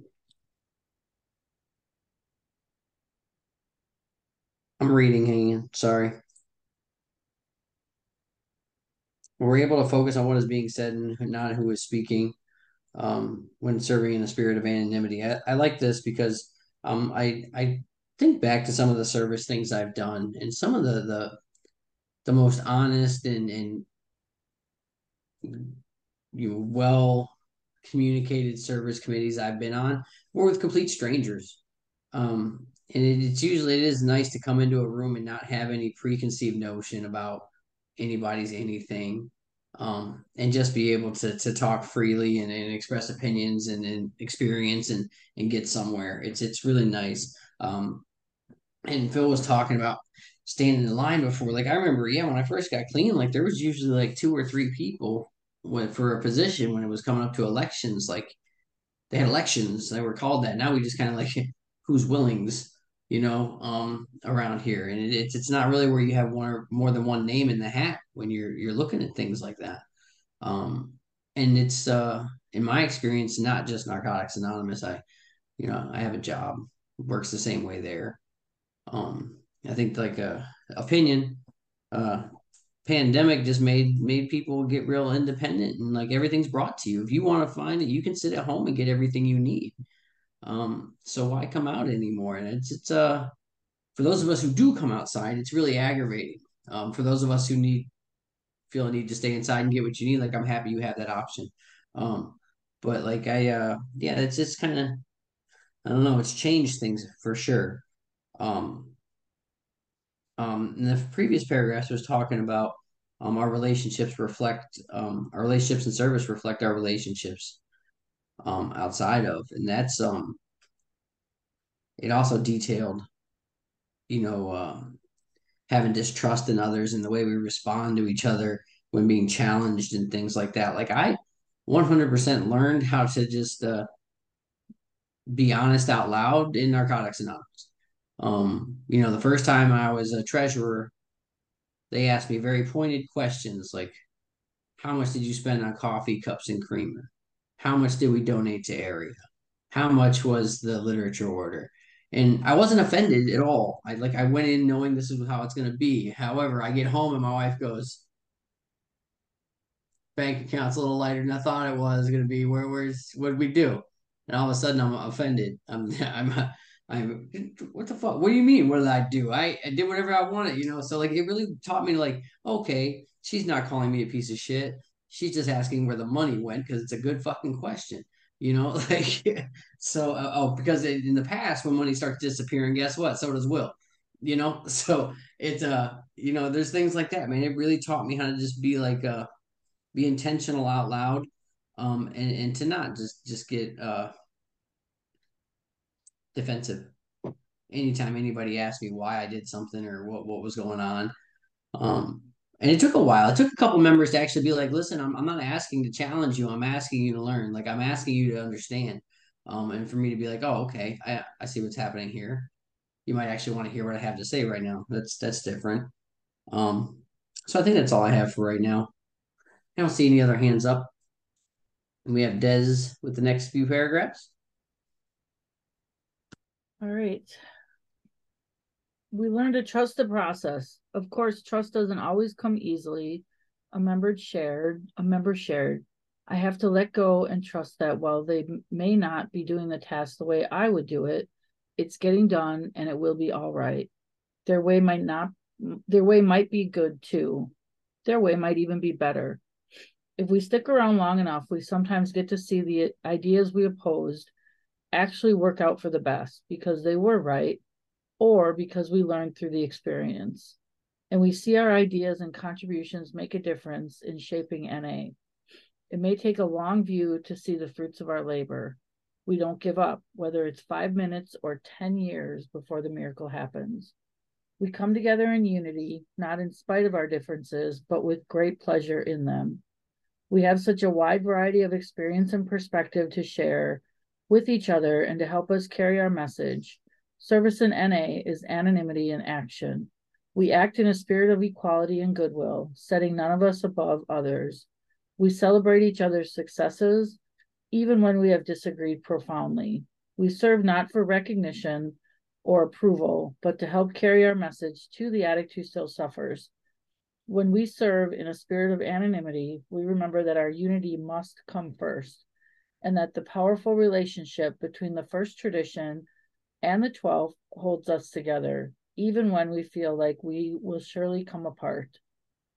[SPEAKER 2] reading, hanging. Sorry. We're able to focus on what is being said and not who is speaking um, when serving in a spirit of anonymity. I, I like this because um, I I think back to some of the service things I've done and some of the the the most honest and and you know, well communicated service committees I've been on were with complete strangers. Um, and it, it's usually it is nice to come into a room and not have any preconceived notion about anybody's anything um, and just be able to to talk freely and, and express opinions and, and experience and and get somewhere. It's it's really nice. Um, and phil was talking about standing in line before. Like i remember yeah when i first got clean like there was usually like two or three people when, for a position when it was coming up to elections. Like they had elections. They were called that. Now we just kind of like <laughs> who's willings you know, um, around here. And it, it's it's not really where you have one or more than one name in the hat when you're you're looking at things like that. Um, and it's uh, in my experience, not just Narcotics Anonymous. I, you know, I have a job works the same way there. Um, I think like a uh, opinion, uh, pandemic just made made people get real independent and like everything's brought to you. If you want to find it, you can sit at home and get everything you need. Um, so why come out anymore? And it's it's uh for those of us who do come outside, it's really aggravating. Um, for those of us who need feel a need to stay inside and get what you need, like I'm happy you have that option. Um, but like I uh yeah, it's just kind of I don't know, it's changed things for sure. Um um in the previous paragraphs was talking about um our relationships reflect um our relationships and service reflect our relationships um outside of and that's um it also detailed you know um having distrust in others and the way we respond to each other when being challenged and things like that. Like I 100% learned how to just uh, be honest out loud in Narcotics Anonymous. Um, you know, the first time I was a treasurer, they asked me very pointed questions like, how much did you spend on coffee cups and creamer? How much did we donate to area? How much was the literature order? and I wasn't offended at all. I like I went in knowing this is how it's going to be. However, I get home and my wife goes, "Bank account's a little lighter than I thought it was going to be. Where where's what we do?" And all of a sudden, I'm offended. I'm <laughs> I'm I'm what the fuck? What do you mean? What did I do? I, I did whatever I wanted, you know. So like it really taught me like, okay, she's not calling me a piece of shit. She's just asking where the money went because it's a good fucking question you know <laughs> like so uh, oh because in the past when money starts disappearing guess what? So does will you know? <laughs> So it's uh you know there's things like that man. It really taught me how to just be like uh be intentional out loud um and and to not just just get uh defensive anytime anybody asked me why I did something or what what was going on um and it took a while. It took a couple members to actually be like, listen, I'm, I'm not asking to challenge you. I'm asking you to learn. Like I'm asking you to understand. Um, and for me to be like, oh, okay, I, I see what's happening here. You might actually want to hear what I have to say right now. That's that's different. Um, so I think that's all I have for right now. I don't see any other hands up. And we have Des with the next few paragraphs.
[SPEAKER 3] All right we learn to trust the process. Of course, trust doesn't always come easily. A member shared, a member shared. I have to let go and trust that while they may not be doing the task the way I would do it, it's getting done and it will be all right. Their way might not their way might be good too. Their way might even be better. If we stick around long enough, we sometimes get to see the ideas we opposed actually work out for the best because they were right or because we learn through the experience. And we see our ideas and contributions make a difference in shaping NA. It may take a long view to see the fruits of our labor. We don't give up, whether it's five minutes or 10 years before the miracle happens. We come together in unity, not in spite of our differences, but with great pleasure in them. We have such a wide variety of experience and perspective to share with each other and to help us carry our message Service in NA is anonymity in action. We act in a spirit of equality and goodwill, setting none of us above others. We celebrate each other's successes, even when we have disagreed profoundly. We serve not for recognition or approval, but to help carry our message to the addict who still suffers. When we serve in a spirit of anonymity, we remember that our unity must come first, and that the powerful relationship between the first tradition and the 12th holds us together, even when we feel like we will surely come apart.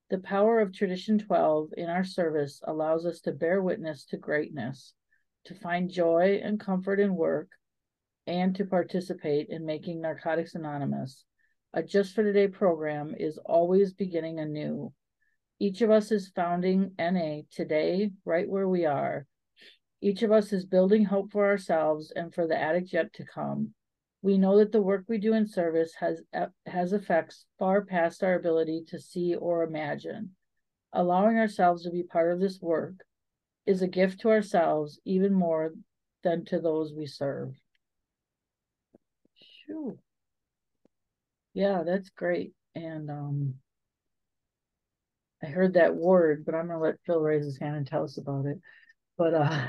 [SPEAKER 3] The power of Tradition 12 in our service allows us to bear witness to greatness, to find joy and comfort in work, and to participate in making Narcotics Anonymous. A Just for Today program is always beginning anew. Each of us is founding NA today, right where we are. Each of us is building hope for ourselves and for the addict yet to come. We know that the work we do in service has, has effects far past our ability to see or imagine. Allowing ourselves to be part of this work is a gift to ourselves even more than to those we serve. Shoo. Yeah, that's great. And um, I heard that word, but I'm gonna let Phil raise his hand and tell us about it. But uh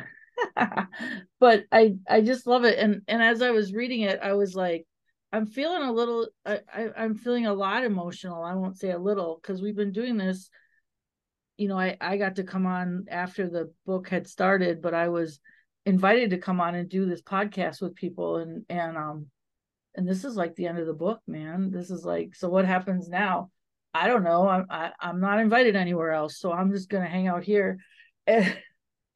[SPEAKER 3] <laughs> but I I just love it. And and as I was reading it, I was like, I'm feeling a little I, I I'm feeling a lot emotional. I won't say a little because we've been doing this. You know, I I got to come on after the book had started, but I was invited to come on and do this podcast with people and and um and this is like the end of the book, man. This is like, so what happens now? I don't know. I'm I, am i am not invited anywhere else, so I'm just gonna hang out here. And <laughs>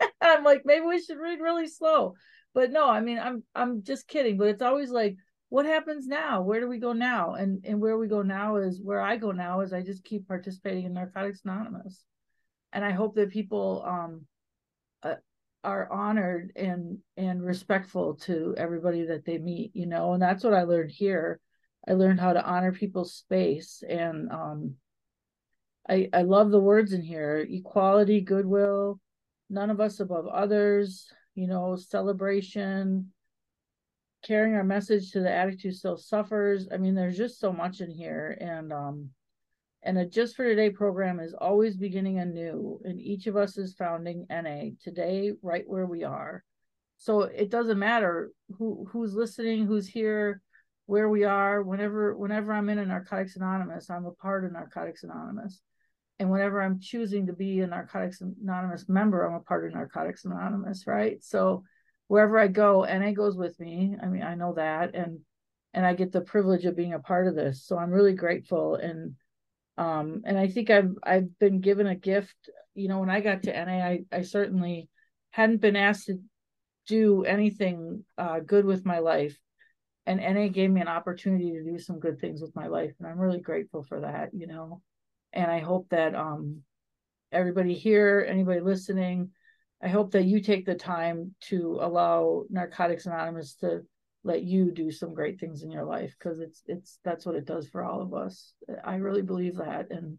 [SPEAKER 3] <laughs> I'm like, maybe we should read really slow. But no, I mean, I'm I'm just kidding. But it's always like, what happens now? Where do we go now? And and where we go now is where I go now is I just keep participating in Narcotics Anonymous, and I hope that people um uh, are honored and and respectful to everybody that they meet. You know, and that's what I learned here. I learned how to honor people's space and um I I love the words in here equality goodwill none of us above others you know celebration carrying our message to the addict who still suffers. I mean there's just so much in here. And um and a just for today program is always beginning anew and each of us is founding NA today right where we are. So it doesn't matter who who's listening who's here where we are whenever whenever i'm in a narcotics anonymous i'm a part of narcotics anonymous and whenever i'm choosing to be a narcotics anonymous member i'm a part of narcotics anonymous right? So wherever i go na goes with me. I mean i know that. And and i get the privilege of being a part of this. So i'm really grateful. And um and i think i've i've been given a gift. You know when i got to na i, I certainly hadn't been asked to do anything uh, good with my life. And NA gave me an opportunity to do some good things with my life. And I'm really grateful for that, you know. And I hope that um everybody here, anybody listening, I hope that you take the time to allow Narcotics Anonymous to let you do some great things in your life because it's it's that's what it does for all of us. I really believe that. And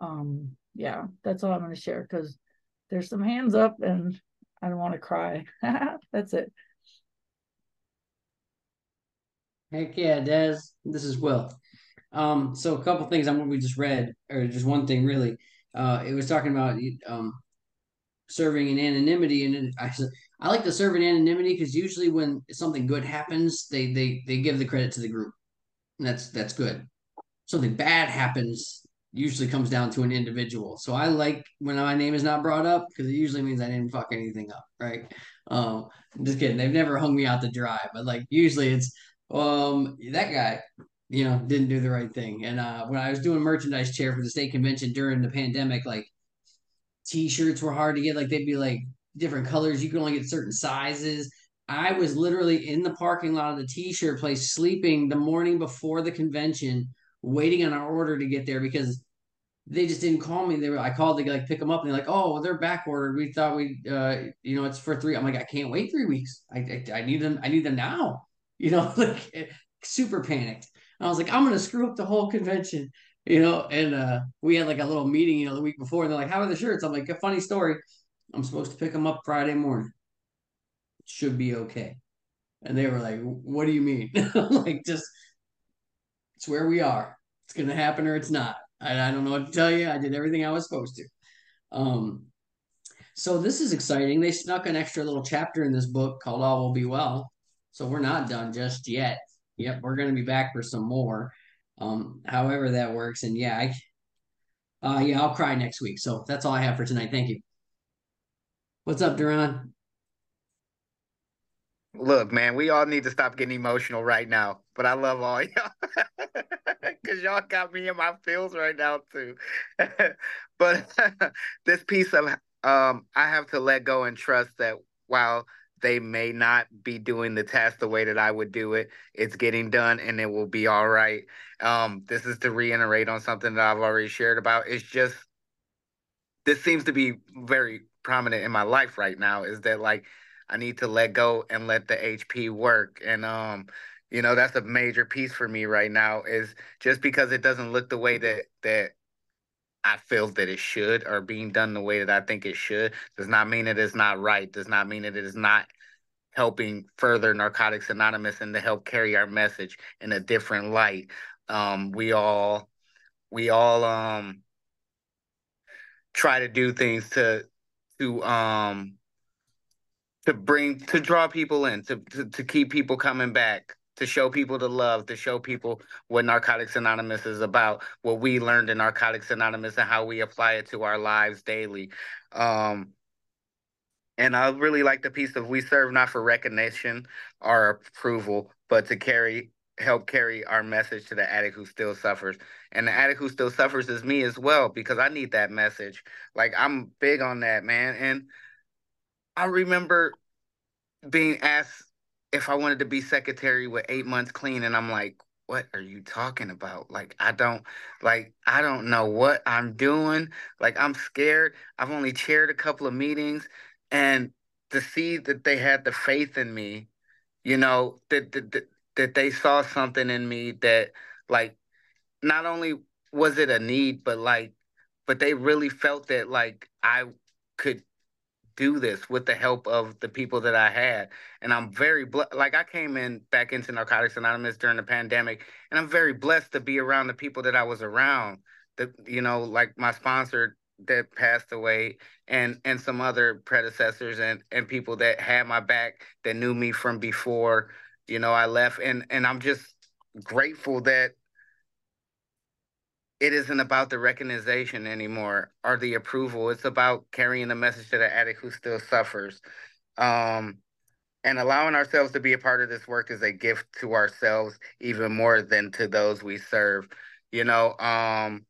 [SPEAKER 3] um yeah, that's all I'm gonna share because there's some hands up and I don't want to cry. <laughs> that's it.
[SPEAKER 2] Heck yeah, Des. This is Will. Um, so a couple things on what we just read, or just one thing really. Uh, it was talking about um, serving in anonymity, and I I like to serve in anonymity because usually when something good happens, they they they give the credit to the group, and that's that's good. Something bad happens usually comes down to an individual. So I like when my name is not brought up because it usually means I didn't fuck anything up, right? Um, just kidding. They've never hung me out to dry, but like usually it's um that guy you know didn't do the right thing and uh when i was doing merchandise chair for the state convention during the pandemic like t-shirts were hard to get like they'd be like different colors you could only get certain sizes i was literally in the parking lot of the t-shirt place sleeping the morning before the convention waiting on our order to get there because they just didn't call me. They were I called to like pick them up, and they're like, "Oh, they're back ordered. We thought we, uh, you know, it's for three. I'm like, I can't wait three weeks. I, I, I need them. I need them now <laughs> you know, like super panicked. And I was like, I'm gonna screw up the whole convention, you know. And uh, we had like a little meeting, you know, the week before. And they're like, "How are the shirts?" I'm like, "A funny story. I'm supposed to pick them up Friday morning. should be okay." And they were like, "What do you mean?" <laughs> like, just it's where we are. It's gonna happen or it's not. I, I don't know what to tell you. I did everything I was supposed to. Um, so this is exciting. They snuck an extra little chapter in this book called All Will Be Well. So we're not done just yet. Yep, we're going to be back for some more. Um, however that works. And yeah, I, uh, yeah, I'll cry next week. So that's all I have for tonight. Thank you. What's up, Duran?
[SPEAKER 5] Look, man, we all need to stop getting emotional right now. But I love all <laughs> y'all because y'all got me in my feels right now too. <laughs> but <laughs> this piece of um, I have to let go and trust that while they may not be doing the task the way that I would do it. It's getting done and it will be all right. Um, this is to reiterate on something that I've already shared about. It's just this seems to be very prominent in my life right now is that like I need to let go and let the HP work. And um, you know, that's a major piece for me right now is just because it doesn't look the way that that I feel that it should or being done the way that I think it should does not mean it is not right, does not mean that it is not helping further Narcotics Anonymous and to help carry our message in a different light. Um, we all we all um try to do things to to um to bring to draw people in to, to to keep people coming back to show people the love, to show people what Narcotics Anonymous is about, what we learned in Narcotics Anonymous and how we apply it to our lives daily. Um, and I really like the piece of we serve not for recognition or approval, but to carry help carry our message to the addict who still suffers. And the addict who still suffers is me as well because I need that message. Like I'm big on that, man. And I remember being asked if I wanted to be secretary with eight months clean, and I'm like, what are you talking about? Like, I don't, like, I don't know what I'm doing. Like, I'm scared. I've only chaired a couple of meetings, and to see that they had the faith in me, you know, that that that they saw something in me that, like, not only was it a need, but like, but they really felt that like I could do this with the help of the people that I had. And I'm very blessed. Like I came in back into Narcotics Anonymous during the pandemic, and I'm very blessed to be around the people that I was around. That you know, like my sponsor that passed away, and and some other predecessors and and people that had my back that knew me from before. You know, I left, and and I'm just grateful that it isn't about the recognition anymore or the approval. It's about carrying the message to the addict who still suffers. Um, and allowing ourselves to be a part of this work is a gift to ourselves even more than to those we serve. You know, um,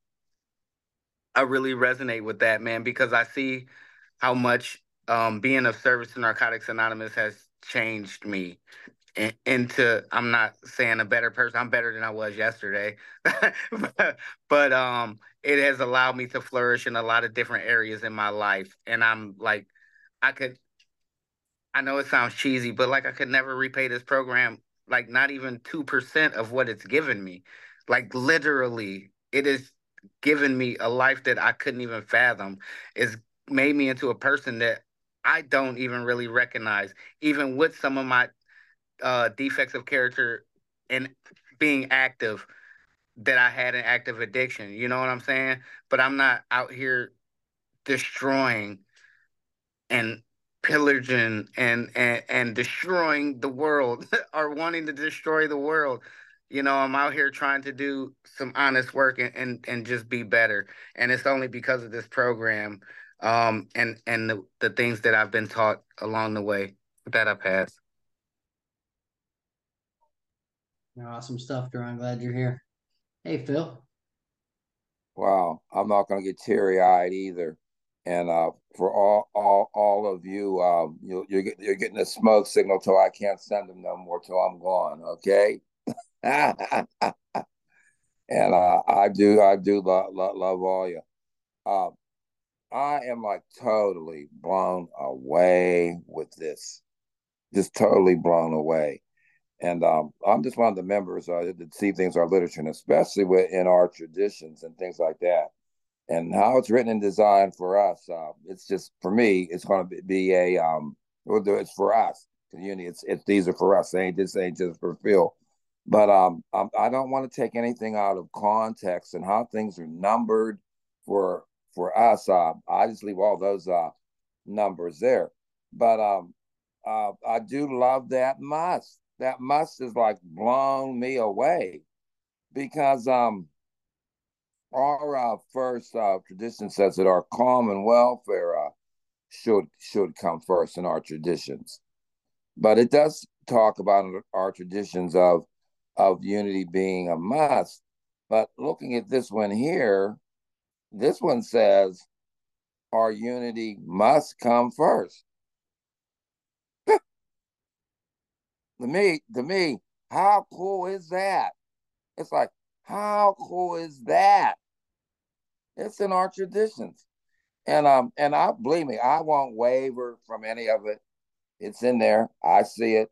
[SPEAKER 5] I really resonate with that, man, because I see how much um, being of service to Narcotics Anonymous has changed me into I'm not saying a better person. I'm better than I was yesterday. but, <laughs> but um it has allowed me to flourish in a lot of different areas in my life and I'm like I could I know it sounds cheesy, but like I could never repay this program like not even 2% of what it's given me. Like literally it has given me a life that I couldn't even fathom. It's made me into a person that I don't even really recognize, even with some of my uh, defects of character and being active that I had an active addiction. You know what I'm saying? But I'm not out here destroying and pillaging and and, and destroying the world <laughs> or wanting to destroy the world. You know, I'm out here trying to do some honest work and, and, and just be better. And it's only because of this program um, and and the, the things that I've been taught along the way. that I pass.
[SPEAKER 2] Awesome stuff, Duran. Glad you're here. Hey, Phil.
[SPEAKER 6] Wow, I'm not going to get teary eyed either. And uh, for all all all of you, um, you you're you're getting a smoke signal till I can't send them no more till I'm gone. Okay. <laughs> and uh, I do I do love love, love all you. Um, I am like totally blown away with this, just totally blown away. And um, I'm just one of the members uh, that see things our literature, and especially in our traditions and things like that. And how it's written and designed for us, uh, it's just for me. It's going to be a um, it's for us community. It's it's these are for us. They ain't just ain't just for Phil. But um, um, I don't want to take anything out of context and how things are numbered for for us. Uh, I just leave all those uh numbers there. But um, uh, I do love that must that must has like blown me away because um our uh, first uh, tradition says that our common welfare uh, should should come first in our traditions, but it does talk about our traditions of of unity being a must. But looking at this one here, this one says our unity must come first. To me, to me, how cool is that? It's like, how cool is that? It's in our traditions. And um, and I believe me, I won't waver from any of it. It's in there. I see it.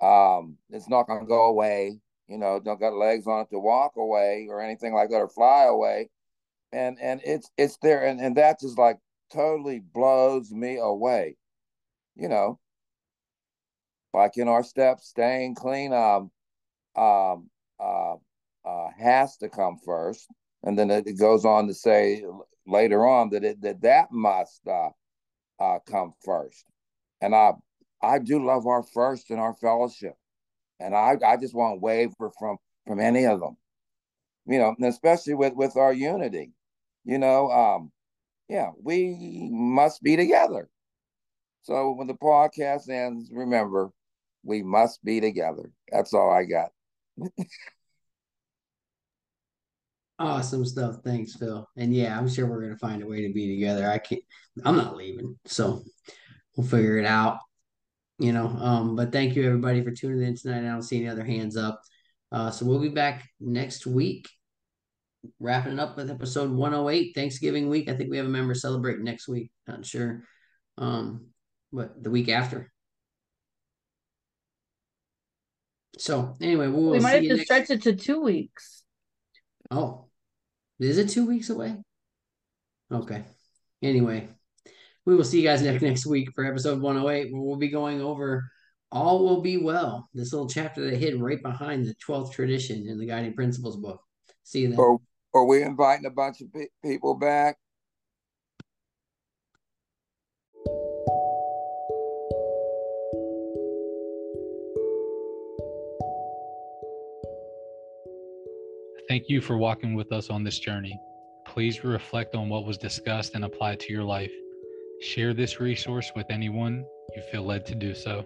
[SPEAKER 6] Um, it's not gonna go away. You know, don't got legs on it to walk away or anything like that or fly away. And and it's it's there, and, and that just like totally blows me away. You know, in our steps, staying clean um, um, uh, uh, has to come first, and then it goes on to say later on that it that that must uh, uh, come first. And I I do love our first and our fellowship, and I I just won't waver from from any of them, you know, especially with with our unity, you know. Um, yeah, we must be together. So when the podcast ends, remember we must be together. That's all I got.
[SPEAKER 2] Awesome stuff. Thanks, Phil. And yeah, I'm sure we're gonna find a way to be together. I can't I'm not leaving, so we'll figure it out. You know, um, but thank you everybody for tuning in tonight. I don't see any other hands up. Uh, so we'll be back next week, wrapping it up with episode 108, Thanksgiving week. I think we have a member celebrating next week. Not sure. Um, but the week after. So anyway, we will
[SPEAKER 3] We might
[SPEAKER 2] see
[SPEAKER 3] have
[SPEAKER 2] you
[SPEAKER 3] to
[SPEAKER 2] next-
[SPEAKER 3] stretch it to two weeks.
[SPEAKER 2] Oh, is it two weeks away? Okay. Anyway, we will see you guys next next week for episode 108, where we'll be going over All Will Be Well, this little chapter that hid right behind the 12th tradition in the Guiding Principles book. See you then.
[SPEAKER 6] Or are we inviting a bunch of pe- people back?
[SPEAKER 1] Thank you for walking with us on this journey. Please reflect on what was discussed and apply to your life. Share this resource with anyone you feel led to do so.